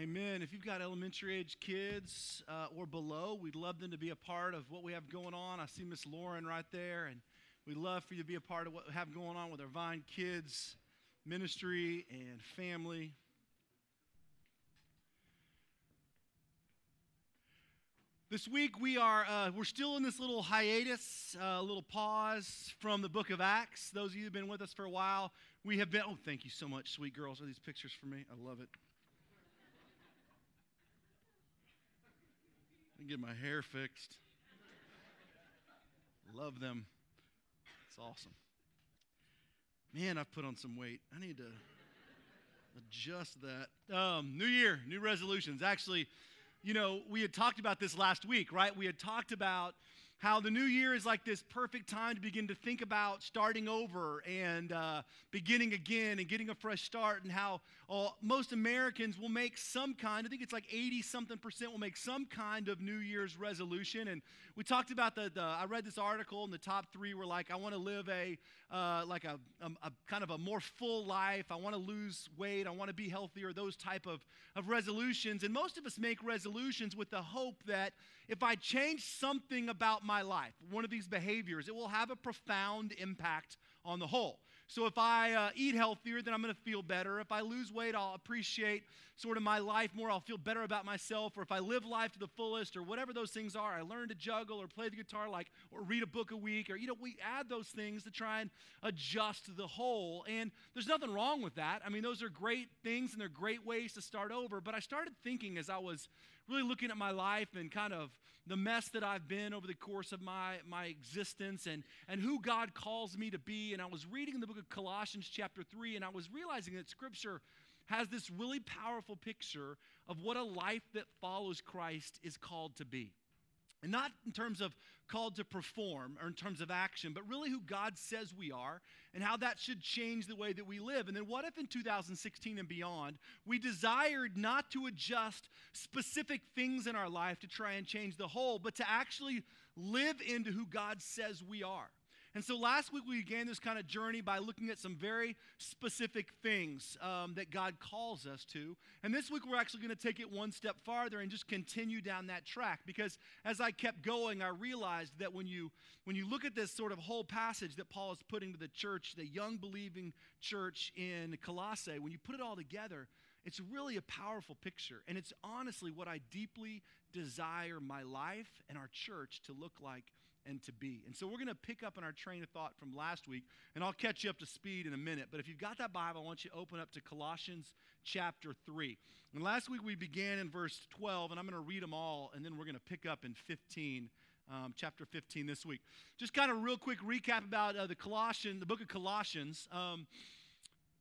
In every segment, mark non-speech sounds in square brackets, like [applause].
Amen. If you've got elementary age kids uh, or below, we'd love them to be a part of what we have going on. I see Miss Lauren right there, and we'd love for you to be a part of what we have going on with our Vine Kids ministry and family. This week we are uh, we're still in this little hiatus, a uh, little pause from the Book of Acts. Those of you who've been with us for a while, we have been. Oh, thank you so much, sweet girls. Are these pictures for me? I love it. I get my hair fixed. Love them. It's awesome. Man, I've put on some weight. I need to adjust that. Um, new year, new resolutions. Actually, you know, we had talked about this last week, right? We had talked about how the new year is like this perfect time to begin to think about starting over and uh, beginning again and getting a fresh start, and how uh, most Americans will make some kind, I think it's like 80 something percent, will make some kind of New Year's resolution. And we talked about the, the I read this article, and the top three were like, I want to live a, uh, like a, a, a, kind of a more full life, I want to lose weight, I want to be healthier, those type of, of resolutions. And most of us make resolutions with the hope that if I change something about life, one of these behaviors, it will have a profound impact on the whole. So if I uh, eat healthier, then I'm going to feel better. If I lose weight, I'll appreciate sort of my life more. I'll feel better about myself. Or if I live life to the fullest, or whatever those things are, I learn to juggle or play the guitar, like or read a book a week, or you know, we add those things to try and adjust the whole. And there's nothing wrong with that. I mean, those are great things and they're great ways to start over. But I started thinking as I was really looking at my life and kind of the mess that I've been over the course of my, my existence and, and who God calls me to be. And I was reading the book of Colossians, chapter 3, and I was realizing that Scripture has this really powerful picture of what a life that follows Christ is called to be. And not in terms of called to perform or in terms of action, but really who God says we are and how that should change the way that we live. And then what if in 2016 and beyond, we desired not to adjust specific things in our life to try and change the whole, but to actually live into who God says we are? And so last week we began this kind of journey by looking at some very specific things um, that God calls us to. And this week we're actually going to take it one step farther and just continue down that track. Because as I kept going, I realized that when you when you look at this sort of whole passage that Paul is putting to the church, the young believing church in Colossae, when you put it all together, it's really a powerful picture. And it's honestly what I deeply desire my life and our church to look like and to be. And so we're going to pick up on our train of thought from last week, and I'll catch you up to speed in a minute. But if you've got that Bible, I want you to open up to Colossians chapter 3. And last week we began in verse 12, and I'm going to read them all, and then we're going to pick up in 15. Um, chapter 15 this week. Just kind of real quick recap about uh, the Colossian, the book of Colossians. Um,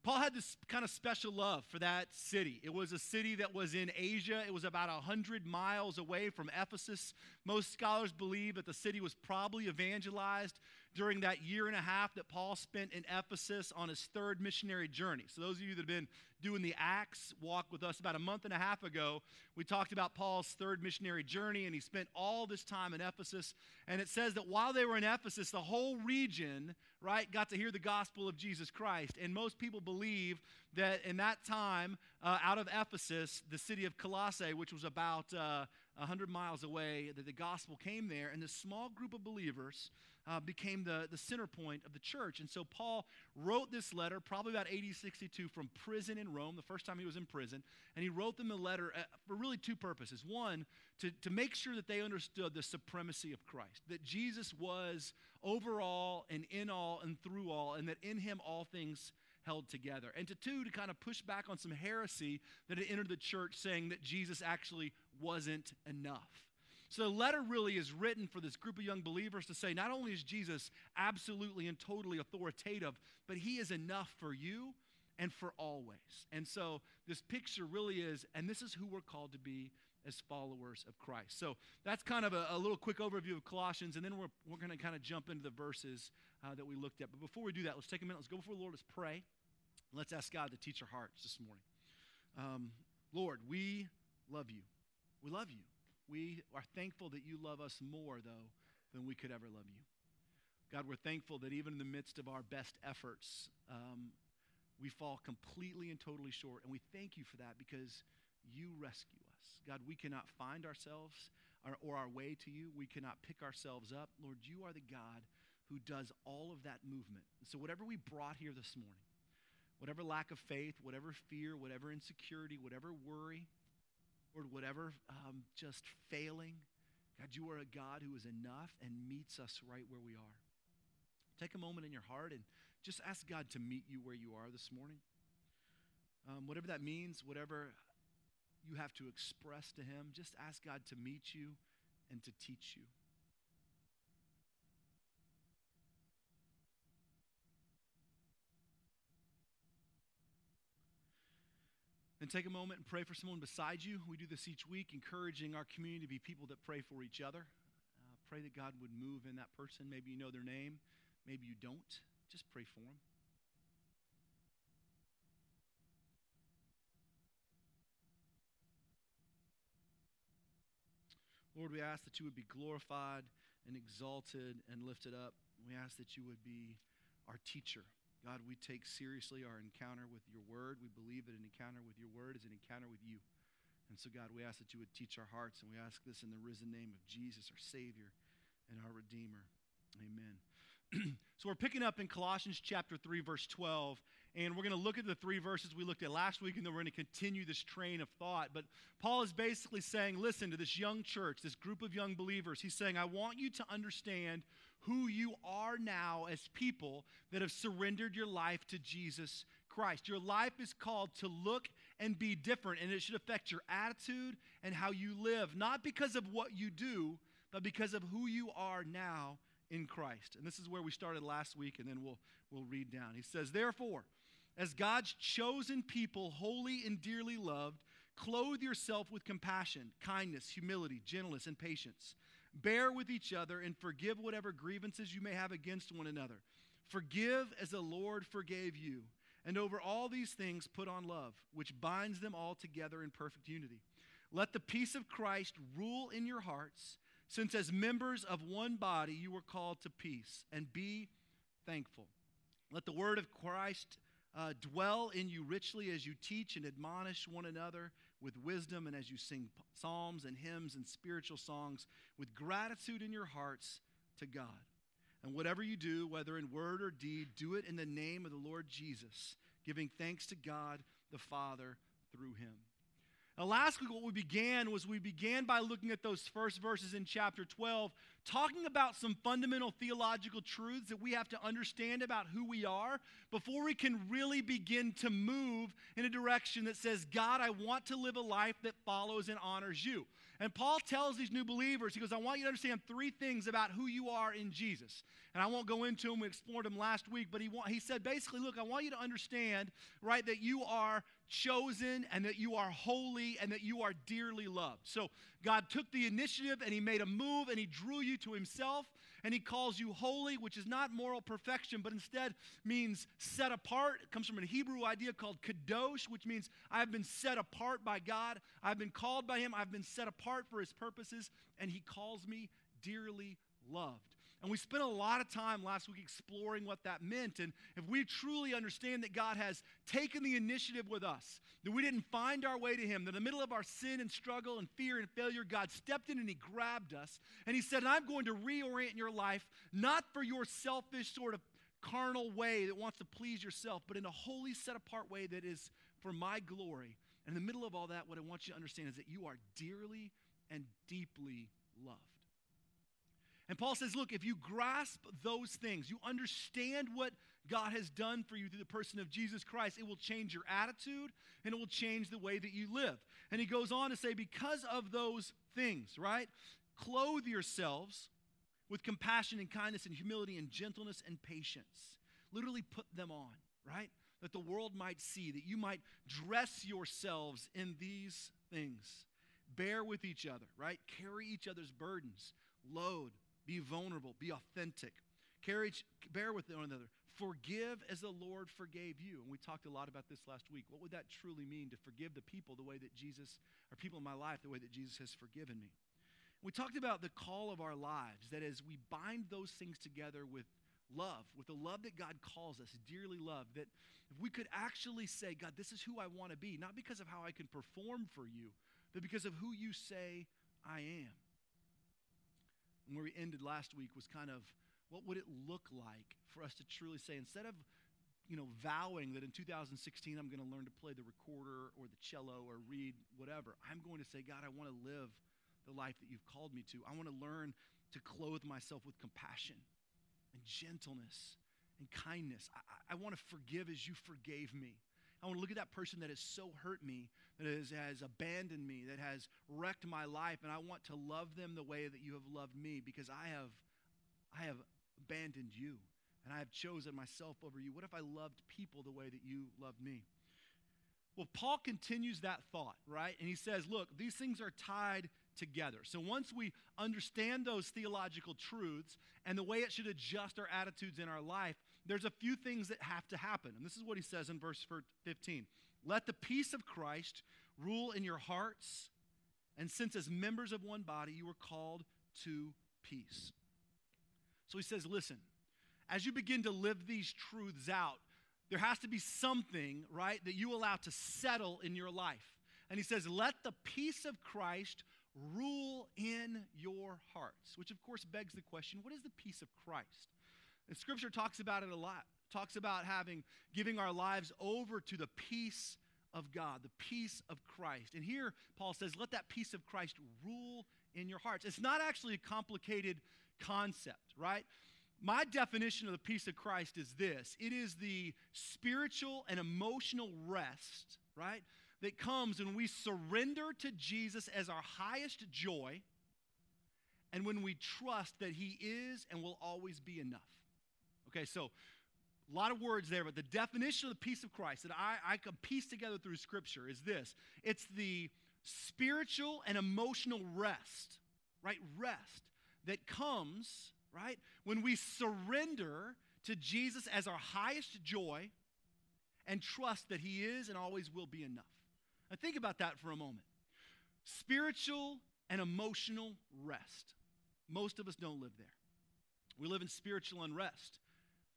Paul had this kind of special love for that city. It was a city that was in Asia. It was about 100 miles away from Ephesus. Most scholars believe that the city was probably evangelized during that year and a half that Paul spent in Ephesus on his third missionary journey. So, those of you that have been doing the Acts walk with us about a month and a half ago, we talked about Paul's third missionary journey, and he spent all this time in Ephesus. And it says that while they were in Ephesus, the whole region, right, got to hear the gospel of Jesus Christ. And most people believe that in that time, uh, out of Ephesus, the city of Colossae, which was about uh, 100 miles away, that the gospel came there, and this small group of believers uh, became the, the center point of the church. And so Paul wrote this letter, probably about AD 62, from prison in Rome, the first time he was in prison. And he wrote them a letter uh, for really two purposes. One, to, to make sure that they understood the supremacy of Christ, that Jesus was over all and in all and through all, and that in him all things held together. And to two, to kind of push back on some heresy that had entered the church saying that Jesus actually wasn't enough. So the letter really is written for this group of young believers to say not only is Jesus absolutely and totally authoritative, but he is enough for you and for always. And so this picture really is, and this is who we're called to be as followers of Christ. So that's kind of a, a little quick overview of Colossians, and then we're, we're going to kind of jump into the verses uh, that we looked at. But before we do that, let's take a minute, let's go before the Lord, let's pray. Let's ask God to teach our hearts this morning. Um, Lord, we love you. We love you. We are thankful that you love us more, though, than we could ever love you. God, we're thankful that even in the midst of our best efforts, um, we fall completely and totally short. And we thank you for that because you rescue us. God, we cannot find ourselves or, or our way to you. We cannot pick ourselves up. Lord, you are the God who does all of that movement. So, whatever we brought here this morning, whatever lack of faith, whatever fear, whatever insecurity, whatever worry, or whatever um, just failing, God, you are a God who is enough and meets us right where we are. Take a moment in your heart and just ask God to meet you where you are this morning. Um, whatever that means, whatever you have to express to Him, just ask God to meet you and to teach you. Then take a moment and pray for someone beside you. We do this each week, encouraging our community to be people that pray for each other. Uh, pray that God would move in that person. Maybe you know their name, maybe you don't. Just pray for them. Lord, we ask that you would be glorified and exalted and lifted up. We ask that you would be our teacher. God, we take seriously our encounter with your word. We believe that an encounter with your word is an encounter with you. And so, God, we ask that you would teach our hearts, and we ask this in the risen name of Jesus, our Savior and our Redeemer. Amen. [clears throat] so, we're picking up in Colossians chapter 3, verse 12, and we're going to look at the three verses we looked at last week, and then we're going to continue this train of thought. But Paul is basically saying, listen to this young church, this group of young believers. He's saying, I want you to understand who you are now as people that have surrendered your life to Jesus Christ. Your life is called to look and be different, and it should affect your attitude and how you live, not because of what you do, but because of who you are now in Christ. And this is where we started last week, and then we'll, we'll read down. He says, Therefore, as God's chosen people, holy and dearly loved, clothe yourself with compassion, kindness, humility, gentleness, and patience. Bear with each other and forgive whatever grievances you may have against one another. Forgive as the Lord forgave you. And over all these things, put on love, which binds them all together in perfect unity. Let the peace of Christ rule in your hearts, since as members of one body you were called to peace, and be thankful. Let the word of Christ uh, dwell in you richly as you teach and admonish one another with wisdom and as you sing psalms and hymns and spiritual songs with gratitude in your hearts to God. And whatever you do, whether in word or deed, do it in the name of the Lord Jesus, giving thanks to God the Father through him. Last week, what we began was we began by looking at those first verses in chapter 12, talking about some fundamental theological truths that we have to understand about who we are before we can really begin to move in a direction that says, God, I want to live a life that follows and honors you. And Paul tells these new believers, he goes, I want you to understand three things about who you are in Jesus. And I won't go into them, we explored them last week, but he, he said basically, look, I want you to understand, right, that you are chosen and that you are holy and that you are dearly loved. So God took the initiative and he made a move and he drew you to himself and he calls you holy, which is not moral perfection, but instead means set apart. It comes from a Hebrew idea called kadosh, which means I have been set apart by God. I've been called by him. I've been set apart for his purposes, and he calls me dearly loved. And we spent a lot of time last week exploring what that meant. And if we truly understand that God has taken the initiative with us, that we didn't find our way to Him, that in the middle of our sin and struggle and fear and failure, God stepped in and He grabbed us. And He said, I'm going to reorient your life, not for your selfish sort of carnal way that wants to please yourself, but in a holy, set apart way that is for my glory. And in the middle of all that, what I want you to understand is that you are dearly and deeply loved. And Paul says, look, if you grasp those things, you understand what God has done for you through the person of Jesus Christ, it will change your attitude and it will change the way that you live. And he goes on to say, because of those things, right? Clothe yourselves with compassion and kindness and humility and gentleness and patience. Literally put them on, right? That the world might see, that you might dress yourselves in these things. Bear with each other, right? Carry each other's burdens. Load be vulnerable. Be authentic. Carriage, bear with one another. Forgive as the Lord forgave you. And we talked a lot about this last week. What would that truly mean to forgive the people the way that Jesus, or people in my life, the way that Jesus has forgiven me? We talked about the call of our lives, that as we bind those things together with love, with the love that God calls us, dearly loved, that if we could actually say, God, this is who I want to be, not because of how I can perform for you, but because of who you say I am. And where we ended last week was kind of what would it look like for us to truly say, instead of you know, vowing that in 2016 I'm going to learn to play the recorder or the cello or read whatever. I'm going to say, God, I want to live the life that you've called me to. I want to learn to clothe myself with compassion and gentleness and kindness. I, I want to forgive as you forgave me. I want to look at that person that has so hurt me, that has, has abandoned me, that has wrecked my life, and I want to love them the way that you have loved me because I have, I have abandoned you and I have chosen myself over you? What if I loved people the way that you loved me? Well, Paul continues that thought, right? And he says, look, these things are tied together. So once we understand those theological truths and the way it should adjust our attitudes in our life, there's a few things that have to happen. And this is what he says in verse 15 Let the peace of Christ rule in your hearts, and since as members of one body you are called to peace. So he says, listen, as you begin to live these truths out, there has to be something, right, that you allow to settle in your life. And he says, let the peace of Christ rule in your hearts, which of course begs the question what is the peace of Christ? And scripture talks about it a lot, talks about having, giving our lives over to the peace of God, the peace of Christ. And here Paul says, let that peace of Christ rule in your hearts. It's not actually a complicated concept, right? My definition of the peace of Christ is this it is the spiritual and emotional rest, right, that comes when we surrender to Jesus as our highest joy and when we trust that He is and will always be enough. Okay, so a lot of words there, but the definition of the peace of Christ that I, I can piece together through Scripture is this it's the spiritual and emotional rest, right? Rest that comes right? When we surrender to Jesus as our highest joy and trust that He is and always will be enough. Now, think about that for a moment. Spiritual and emotional rest. Most of us don't live there. We live in spiritual unrest.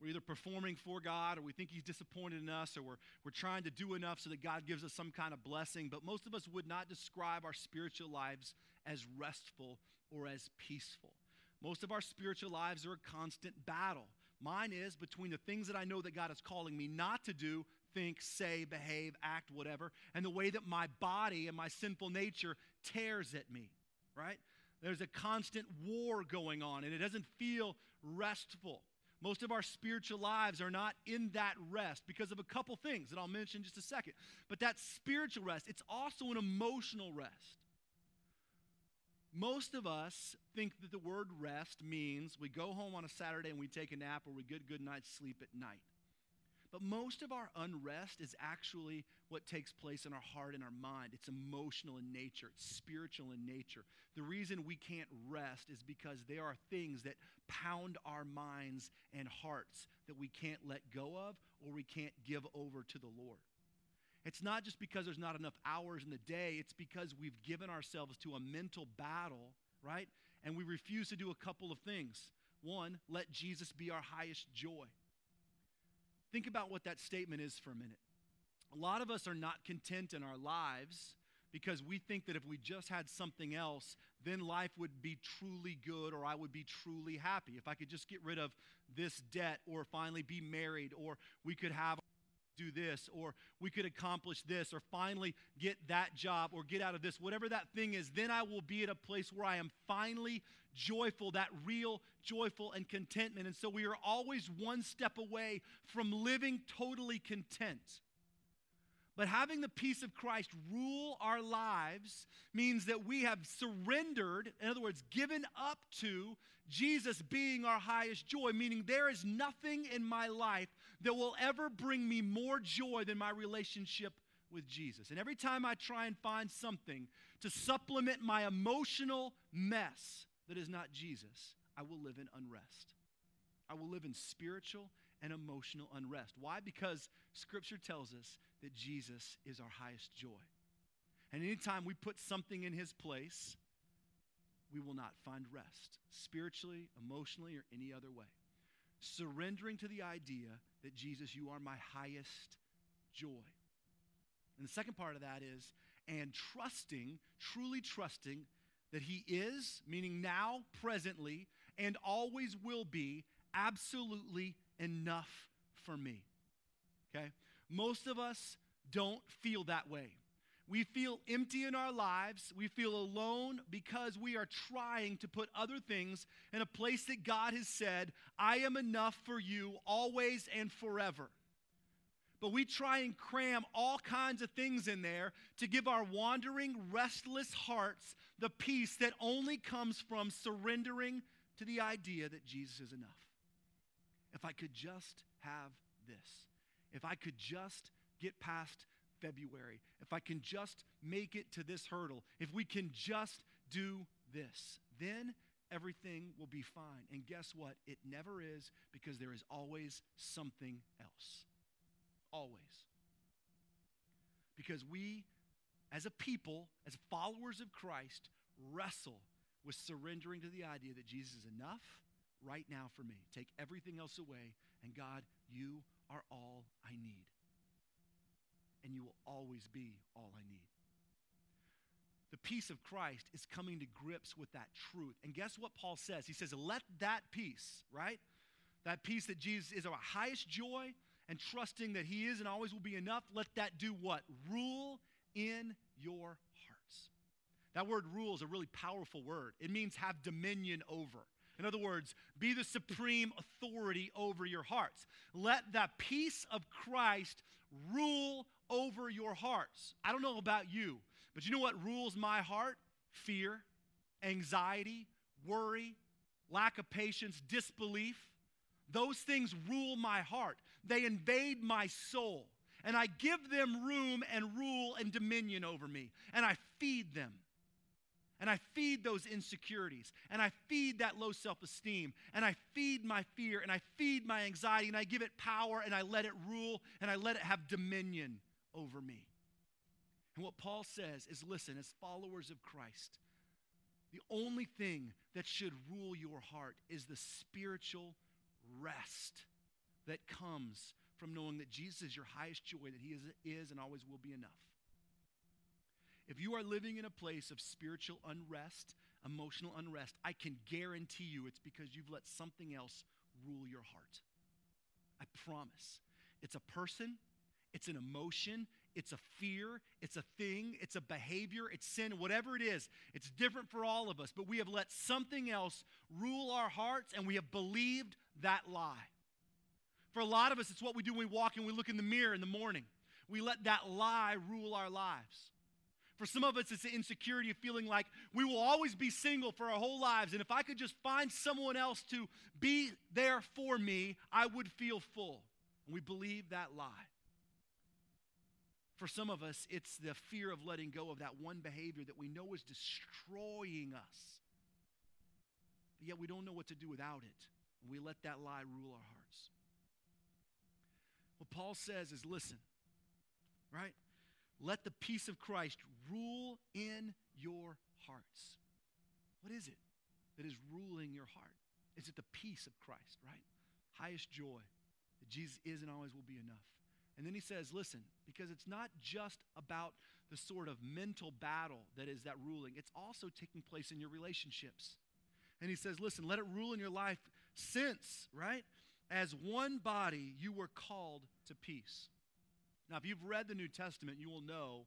We're either performing for God or we think He's disappointed in us or we're, we're trying to do enough so that God gives us some kind of blessing. But most of us would not describe our spiritual lives as restful or as peaceful. Most of our spiritual lives are a constant battle. Mine is between the things that I know that God is calling me not to do, think, say, behave, act, whatever, and the way that my body and my sinful nature tears at me, right? There's a constant war going on, and it doesn't feel restful. Most of our spiritual lives are not in that rest because of a couple things that I'll mention in just a second. But that spiritual rest, it's also an emotional rest. Most of us think that the word rest means we go home on a Saturday and we take a nap or we get good night's sleep at night. But most of our unrest is actually what takes place in our heart and our mind. It's emotional in nature, it's spiritual in nature. The reason we can't rest is because there are things that pound our minds and hearts that we can't let go of or we can't give over to the Lord. It's not just because there's not enough hours in the day, it's because we've given ourselves to a mental battle, right? And we refuse to do a couple of things. One, let Jesus be our highest joy. Think about what that statement is for a minute. A lot of us are not content in our lives because we think that if we just had something else, then life would be truly good or I would be truly happy. If I could just get rid of this debt or finally be married or we could have do this, or we could accomplish this, or finally get that job, or get out of this, whatever that thing is, then I will be at a place where I am finally joyful, that real joyful and contentment. And so we are always one step away from living totally content. But having the peace of Christ rule our lives means that we have surrendered, in other words, given up to Jesus being our highest joy, meaning there is nothing in my life that will ever bring me more joy than my relationship with Jesus. And every time I try and find something to supplement my emotional mess that is not Jesus, I will live in unrest. I will live in spiritual and emotional unrest. Why? Because Scripture tells us that Jesus is our highest joy. And anytime we put something in His place, we will not find rest, spiritually, emotionally, or any other way. surrendering to the idea that Jesus, you are my highest joy. And the second part of that is, and trusting, truly trusting that He is, meaning now, presently, and always will be, absolutely enough for me. Okay? Most of us don't feel that way. We feel empty in our lives. We feel alone because we are trying to put other things in a place that God has said, I am enough for you always and forever. But we try and cram all kinds of things in there to give our wandering, restless hearts the peace that only comes from surrendering to the idea that Jesus is enough. If I could just have this, if I could just get past February, if I can just make it to this hurdle, if we can just do this, then everything will be fine. And guess what? It never is because there is always something else. Always. Because we, as a people, as followers of Christ, wrestle with surrendering to the idea that Jesus is enough right now for me. Take everything else away, and God, you are all I need. And you will always be all I need. The peace of Christ is coming to grips with that truth. And guess what Paul says? He says, Let that peace, right? That peace that Jesus is our highest joy and trusting that He is and always will be enough, let that do what? Rule in your hearts. That word rule is a really powerful word. It means have dominion over. In other words, be the supreme authority over your hearts. Let that peace of Christ rule over your hearts. I don't know about you, but you know what rules my heart? Fear, anxiety, worry, lack of patience, disbelief. Those things rule my heart. They invade my soul. And I give them room and rule and dominion over me. And I feed them. And I feed those insecurities. And I feed that low self esteem. And I feed my fear. And I feed my anxiety. And I give it power. And I let it rule. And I let it have dominion over me. And what Paul says is listen, as followers of Christ, the only thing that should rule your heart is the spiritual rest that comes from knowing that Jesus is your highest joy, that He is, is and always will be enough. If you are living in a place of spiritual unrest, emotional unrest, I can guarantee you it's because you've let something else rule your heart. I promise. It's a person, it's an emotion, it's a fear, it's a thing, it's a behavior, it's sin, whatever it is. It's different for all of us, but we have let something else rule our hearts and we have believed that lie. For a lot of us, it's what we do when we walk and we look in the mirror in the morning. We let that lie rule our lives. For some of us, it's the insecurity of feeling like we will always be single for our whole lives. And if I could just find someone else to be there for me, I would feel full. And we believe that lie. For some of us, it's the fear of letting go of that one behavior that we know is destroying us. But yet we don't know what to do without it. And we let that lie rule our hearts. What Paul says is listen, right? Let the peace of Christ rule in your hearts. What is it that is ruling your heart? Is it the peace of Christ, right? Highest joy that Jesus is and always will be enough. And then he says, listen, because it's not just about the sort of mental battle that is that ruling, it's also taking place in your relationships. And he says, listen, let it rule in your life since, right? As one body, you were called to peace. Now, if you've read the New Testament, you will know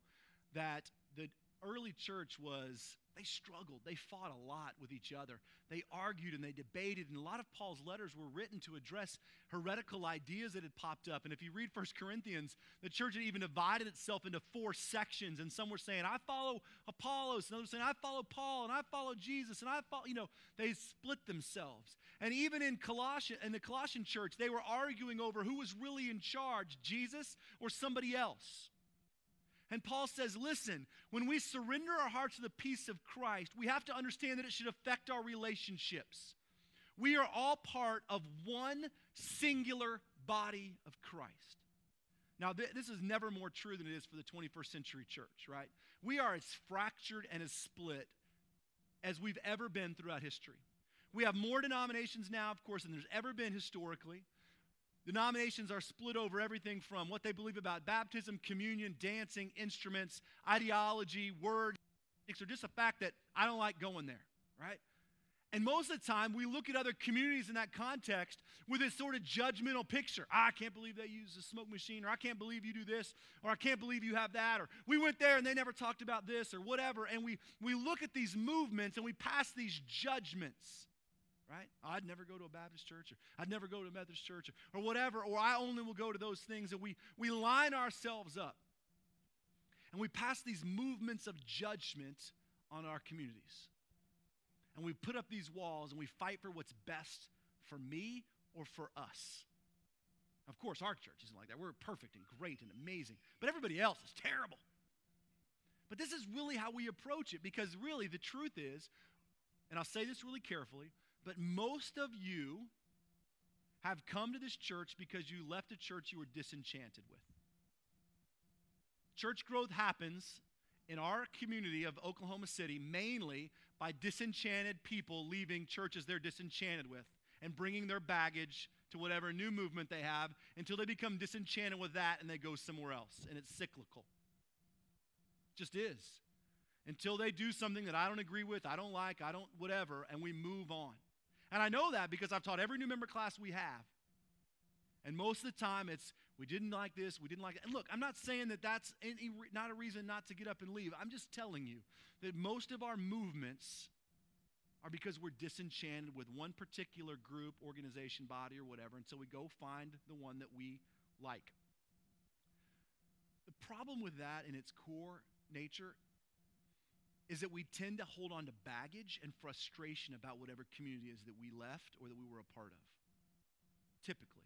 that the early church was, they struggled. They fought a lot with each other. They argued and they debated, and a lot of Paul's letters were written to address heretical ideas that had popped up. And if you read First Corinthians, the church had even divided itself into four sections, and some were saying, I follow Apollos, and others saying, I follow Paul, and I follow Jesus, and I follow, you know, they split themselves. And even in Colossian, in the Colossian church, they were arguing over who was really in charge, Jesus or somebody else. And Paul says, listen, when we surrender our hearts to the peace of Christ, we have to understand that it should affect our relationships. We are all part of one singular body of Christ. Now, th- this is never more true than it is for the 21st century church, right? We are as fractured and as split as we've ever been throughout history. We have more denominations now, of course, than there's ever been historically. Denominations are split over everything from what they believe about baptism, communion, dancing, instruments, ideology, words, or just the fact that I don't like going there, right? And most of the time, we look at other communities in that context with this sort of judgmental picture. Ah, I can't believe they use a smoke machine, or I can't believe you do this, or I can't believe you have that, or we went there and they never talked about this, or whatever. And we, we look at these movements and we pass these judgments, right? I'd never go to a Baptist church, or I'd never go to a Methodist church, or, or whatever, or I only will go to those things. And we, we line ourselves up. And we pass these movements of judgment on our communities and we put up these walls and we fight for what's best for me or for us. Of course, our church isn't like that. We're perfect and great and amazing, but everybody else is terrible. But this is really how we approach it because really the truth is, and I'll say this really carefully, but most of you have come to this church because you left a church you were disenchanted with. Church growth happens in our community of Oklahoma City mainly by disenchanted people leaving churches they're disenchanted with and bringing their baggage to whatever new movement they have until they become disenchanted with that and they go somewhere else. And it's cyclical. Just is. Until they do something that I don't agree with, I don't like, I don't, whatever, and we move on. And I know that because I've taught every new member class we have. And most of the time, it's we didn't like this, we didn't like it. And look, I'm not saying that that's any, not a reason not to get up and leave. I'm just telling you that most of our movements are because we're disenchanted with one particular group, organization, body, or whatever, so we go find the one that we like. The problem with that in its core nature is that we tend to hold on to baggage and frustration about whatever community is that we left or that we were a part of. Typically.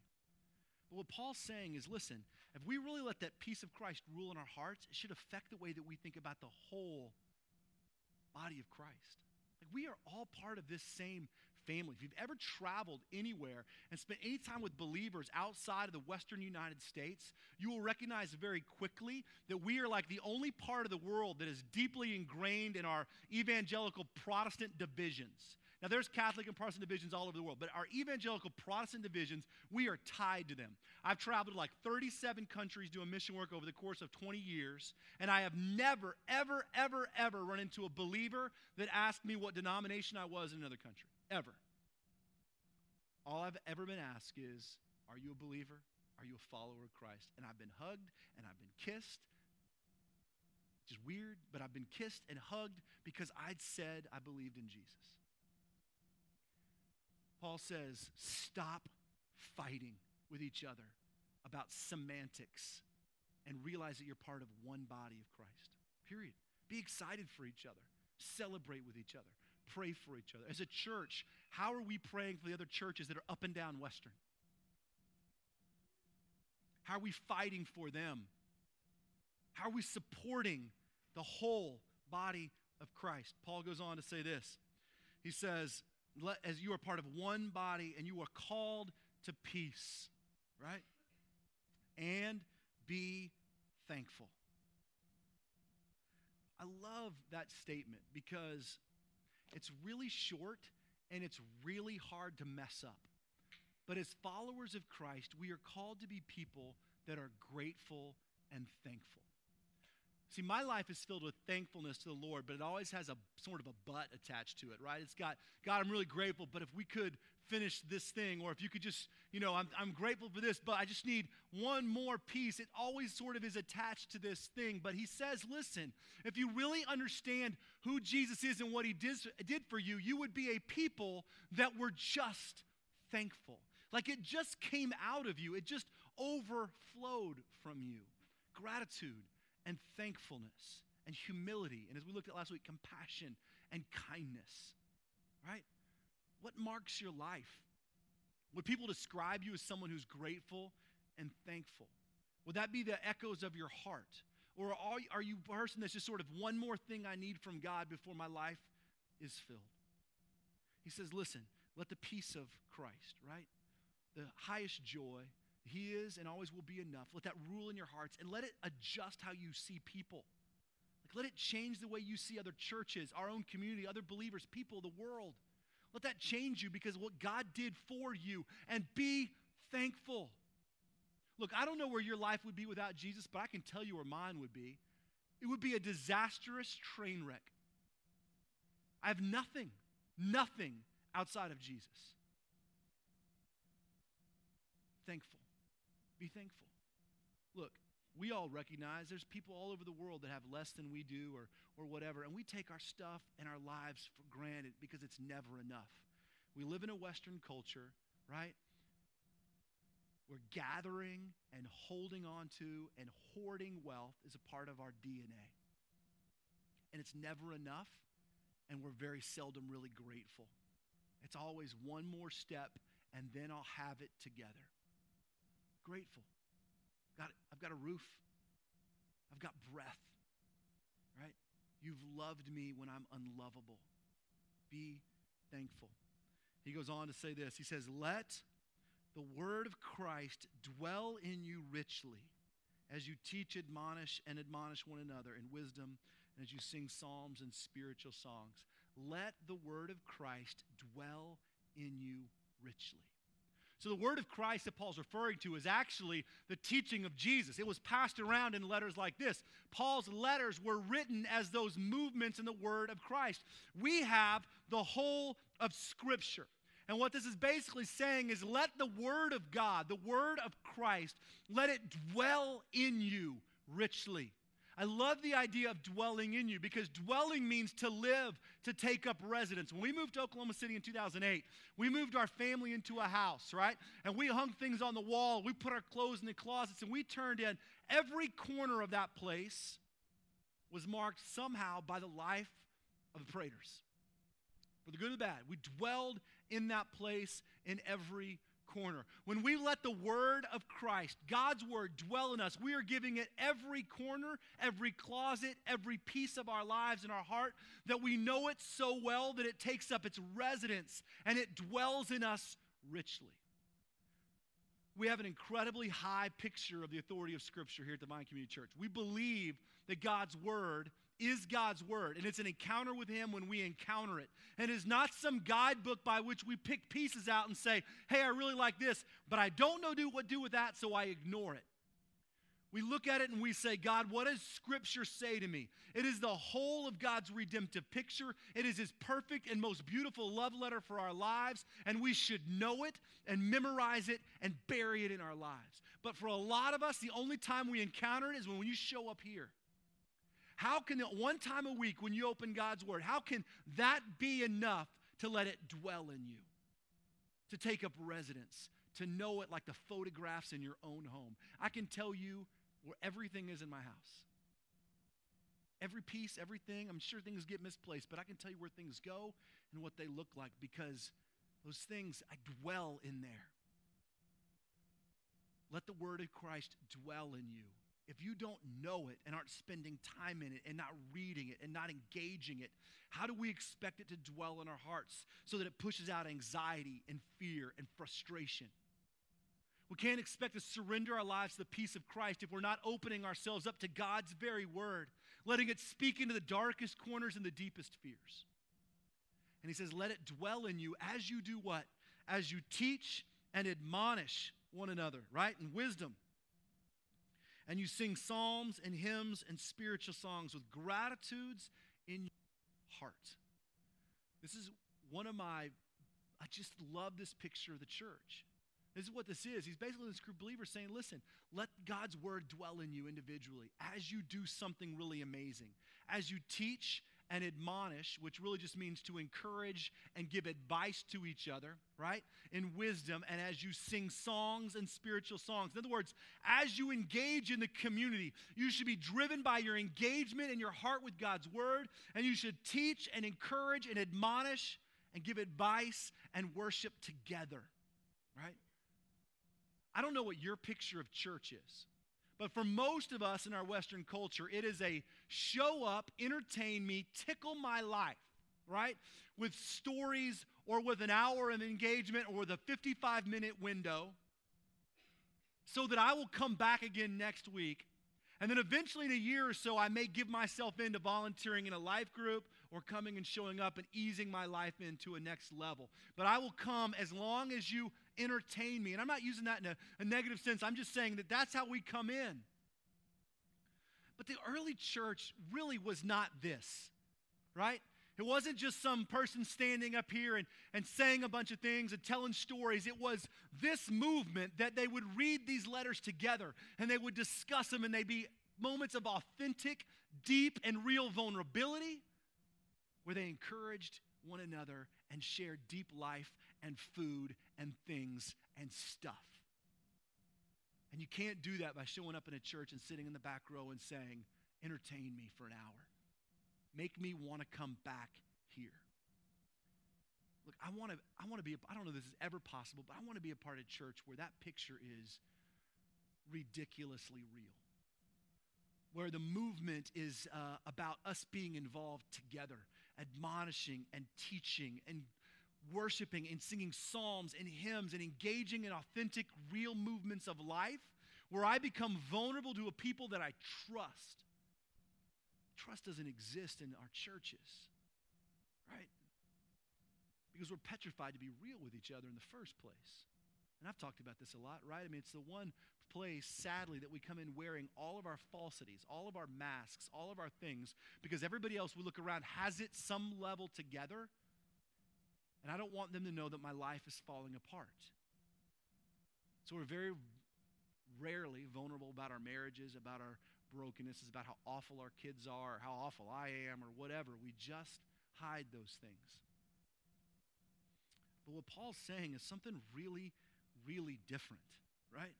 But what Paul's saying is listen, if we really let that peace of Christ rule in our hearts, it should affect the way that we think about the whole body of Christ. Like we are all part of this same family. If you've ever traveled anywhere and spent any time with believers outside of the Western United States, you will recognize very quickly that we are like the only part of the world that is deeply ingrained in our evangelical Protestant divisions. Now, there's Catholic and Protestant divisions all over the world, but our evangelical Protestant divisions, we are tied to them. I've traveled to like 37 countries doing mission work over the course of 20 years, and I have never, ever, ever, ever run into a believer that asked me what denomination I was in another country. Ever. All I've ever been asked is, Are you a believer? Are you a follower of Christ? And I've been hugged and I've been kissed. Which is weird, but I've been kissed and hugged because I'd said I believed in Jesus. Paul says, stop fighting with each other about semantics and realize that you're part of one body of Christ. Period. Be excited for each other, celebrate with each other, pray for each other. As a church, how are we praying for the other churches that are up and down Western? How are we fighting for them? How are we supporting the whole body of Christ? Paul goes on to say this. He says, as you are part of one body and you are called to peace, right? And be thankful. I love that statement because it's really short and it's really hard to mess up. But as followers of Christ, we are called to be people that are grateful and thankful. See, my life is filled with thankfulness to the Lord, but it always has a sort of a but attached to it, right? It's got, God, I'm really grateful, but if we could finish this thing, or if you could just, you know, I'm, I'm grateful for this, but I just need one more piece. It always sort of is attached to this thing. But he says, listen, if you really understand who Jesus is and what he did, did for you, you would be a people that were just thankful. Like it just came out of you, it just overflowed from you. Gratitude and thankfulness and humility. And as we looked at last week, compassion and kindness, right? What marks your life? Would people describe you as someone who's grateful and thankful? Would that be the echoes of your heart? Or are you a person that's just sort of one more thing I need from God before my life is filled? He says, listen, let the peace of Christ, right? The highest joy, he is and always will be enough. Let that rule in your hearts and let it adjust how you see people. Like let it change the way you see other churches, our own community, other believers, people, the world. Let that change you because what God did for you and be thankful. Look, I don't know where your life would be without Jesus, but I can tell you where mine would be. It would be a disastrous train wreck. I have nothing, nothing outside of Jesus. Thankful. Be thankful. Look, we all recognize there's people all over the world that have less than we do or, or whatever, and we take our stuff and our lives for granted because it's never enough. We live in a Western culture, right? We're gathering and holding on to and hoarding wealth is a part of our DNA. And it's never enough, and we're very seldom really grateful. It's always one more step, and then I'll have it together. Grateful got, I've got a roof. I've got breath, right? You've loved me when I'm unlovable. Be thankful. He goes on to say this He says, Let the word of Christ dwell in you richly as you teach, admonish, and admonish one another in wisdom, and as you sing psalms and spiritual songs. Let the word of Christ dwell in you richly. So, the word of Christ that Paul's referring to is actually the teaching of Jesus. It was passed around in letters like this. Paul's letters were written as those movements in the word of Christ. We have the whole of Scripture. And what this is basically saying is let the word of God, the word of Christ, let it dwell in you richly. I love the idea of dwelling in you because dwelling means to live, to take up residence. When we moved to Oklahoma City in 2008, we moved our family into a house, right? And we hung things on the wall, we put our clothes in the closets, and we turned in every corner of that place was marked somehow by the life of the Praters. For the good or the bad, we dwelled in that place in every corner. When we let the word of Christ, God's word, dwell in us, we are giving it every corner, every closet, every piece of our lives and our heart that we know it so well that it takes up its residence and it dwells in us richly. We have an incredibly high picture of the authority of Scripture here at Divine Community Church. We believe that God's word is God's word, and it's an encounter with Him when we encounter it. And it's not some guidebook by which we pick pieces out and say, hey, I really like this, but I don't know do what do with that, so I ignore it. We look at it and we say, God, what does Scripture say to me? It is the whole of God's redemptive picture. It is His perfect and most beautiful love letter for our lives, and we should know it and memorize it and bury it in our lives. But for a lot of us, the only time we encounter it is when you show up here. How can it, one time a week when you open God's Word, how can that be enough to let it dwell in you? To take up residence, to know it like the photographs in your own home. I can tell you where everything is in my house. Every piece, everything, I'm sure things get misplaced, but I can tell you where things go and what they look like because those things, I dwell in there. Let the word of Christ dwell in you if you don't know it and aren't spending time in it and not reading it and not engaging it, how do we expect it to dwell in our hearts so that it pushes out anxiety and fear and frustration? We can't expect to surrender our lives to the peace of Christ if we're not opening ourselves up to God's very word, letting it speak into the darkest corners and the deepest fears. And he says, Let it dwell in you as you do what? As you teach and admonish one another, right? In wisdom and you sing psalms and hymns and spiritual songs with gratitudes in your heart. This is one of my, I just love this picture of the church. This is what this is. He's basically this group believer saying, listen, let God's word dwell in you individually as you do something really amazing. As you teach and admonish, which really just means to encourage and give advice to each other, right? In wisdom, and as you sing songs and spiritual songs. In other words, as you engage in the community, you should be driven by your engagement and your heart with God's word, and you should teach and encourage and admonish and give advice and worship together, right? I don't know what your picture of church is. But for most of us in our Western culture, it is a show up, entertain me, tickle my life, right? With stories or with an hour of engagement or with a 55 minute window so that I will come back again next week. And then eventually, in a year or so, I may give myself into volunteering in a life group or coming and showing up and easing my life into a next level. But I will come as long as you entertain me. And I'm not using that in a, a negative sense, I'm just saying that that's how we come in. But the early church really was not this, right? It wasn't just some person standing up here and, and saying a bunch of things and telling stories. It was this movement that they would read these letters together and they would discuss them and they'd be moments of authentic, deep, and real vulnerability where they encouraged one another and shared deep life and food and things and stuff. And you can't do that by showing up in a church and sitting in the back row and saying, Entertain me for an hour. Make me want to come back here. Look, I want to I want to be I don't know if this is ever possible, but I want to be a part of church where that picture is ridiculously real. Where the movement is uh, about us being involved together, admonishing and teaching and worshiping and singing psalms and hymns and engaging in authentic, real movements of life, where I become vulnerable to a people that I trust trust doesn't exist in our churches, right? Because we're petrified to be real with each other in the first place. And I've talked about this a lot, right? I mean, it's the one place, sadly, that we come in wearing all of our falsities, all of our masks, all of our things, because everybody else we look around has it some level together. And I don't want them to know that my life is falling apart. So we're very rarely vulnerable about our marriages, about our brokenness, is about how awful our kids are, or how awful I am, or whatever. We just hide those things. But what Paul's saying is something really, really different, right?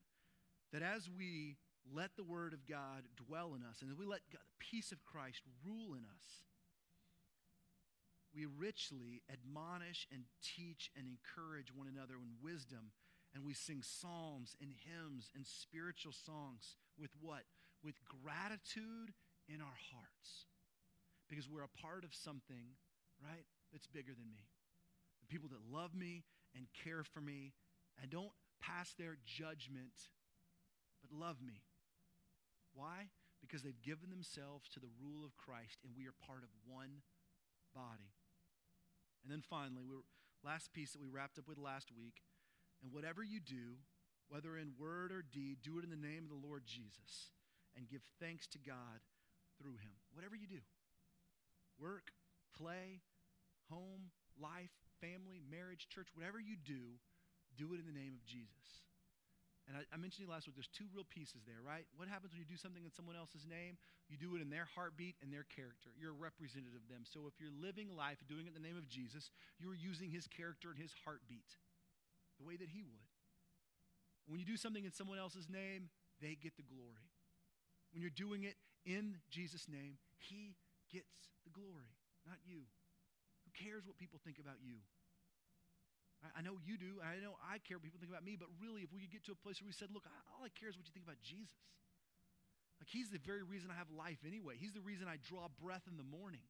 That as we let the Word of God dwell in us, and we let God, the peace of Christ rule in us, we richly admonish and teach and encourage one another in wisdom, and we sing psalms and hymns and spiritual songs with what? with gratitude in our hearts because we're a part of something, right, that's bigger than me. The people that love me and care for me and don't pass their judgment, but love me. Why? Because they've given themselves to the rule of Christ and we are part of one body. And then finally, we last piece that we wrapped up with last week, and whatever you do, whether in word or deed, do it in the name of the Lord Jesus and give thanks to God through him. Whatever you do work, play, home, life, family, marriage, church, whatever you do, do it in the name of Jesus. And I, I mentioned you last week, there's two real pieces there, right? What happens when you do something in someone else's name? You do it in their heartbeat and their character. You're a representative of them. So if you're living life doing it in the name of Jesus, you're using his character and his heartbeat the way that he would. When you do something in someone else's name, they get the glory. When you're doing it in Jesus' name, He gets the glory, not you. Who cares what people think about you? I, know you do. and I know I care what people think about me, but really, if we could get to a place where we said, look, all I care is what you think about Jesus. Like, He's the very reason I have life anyway. He's the reason I draw breath in the morning.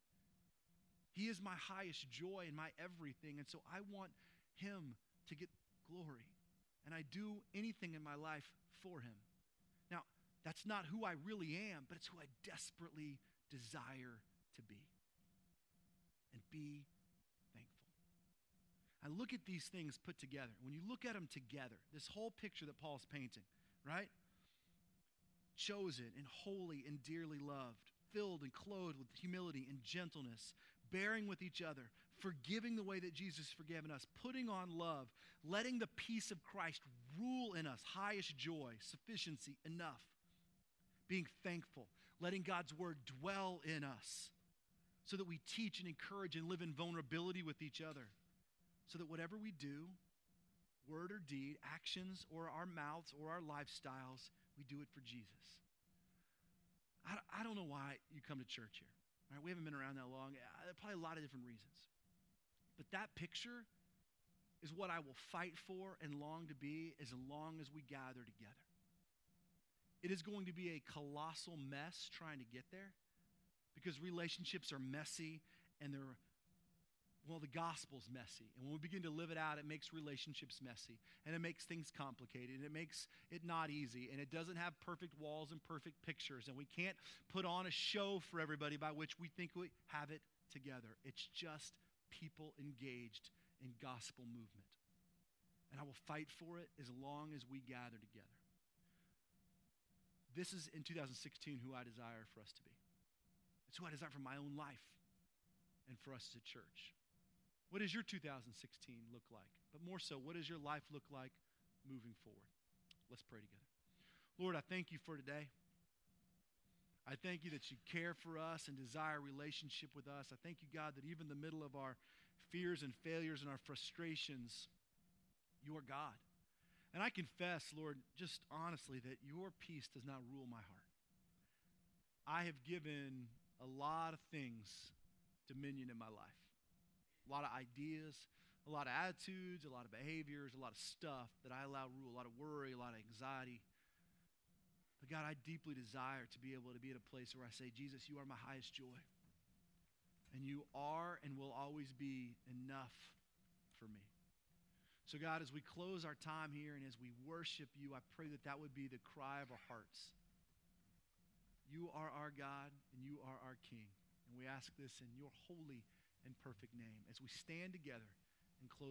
He is my highest joy and my everything. And so I want Him to get glory. And I do anything in my life for Him. Now, that's not who I really am, but it's who I desperately desire to be. And be. I look at these things put together. When you look at them together, this whole picture that Paul's painting, right? Chosen and holy and dearly loved, filled and clothed with humility and gentleness, bearing with each other, forgiving the way that Jesus has forgiven us, putting on love, letting the peace of Christ rule in us, highest joy, sufficiency, enough being thankful, letting God's word dwell in us so that we teach and encourage and live in vulnerability with each other. So that whatever we do, word or deed, actions or our mouths or our lifestyles, we do it for Jesus. I, I don't know why you come to church here. Right? We haven't been around that long. Uh, probably a lot of different reasons. But that picture is what I will fight for and long to be as long as we gather together. It is going to be a colossal mess trying to get there because relationships are messy and they're, well, the gospel's messy. And when we begin to live it out, it makes relationships messy and it makes things complicated and it makes it not easy and it doesn't have perfect walls and perfect pictures. And we can't put on a show for everybody by which we think we have it together. It's just people engaged in gospel movement. And I will fight for it as long as we gather together. This is in 2016 who I desire for us to be. It's who I desire for my own life and for us as a church. What does your 2016 look like? But more so, what does your life look like moving forward? Let's pray together. Lord, I thank you for today. I thank you that you care for us and desire relationship with us. I thank you, God, that even in the middle of our fears and failures and our frustrations, you are God. And I confess, Lord, just honestly, that your peace does not rule my heart. I have given a lot of things dominion in my life a lot of ideas, a lot of attitudes, a lot of behaviors, a lot of stuff that I allow rule, a lot of worry, a lot of anxiety. But God, I deeply desire to be able to be at a place where I say, Jesus, you are my highest joy. And you are and will always be enough for me. So, God, as we close our time here and as we worship you, I pray that that would be the cry of our hearts. You are our God and you are our King. And we ask this in your holy and perfect name as we stand together and close.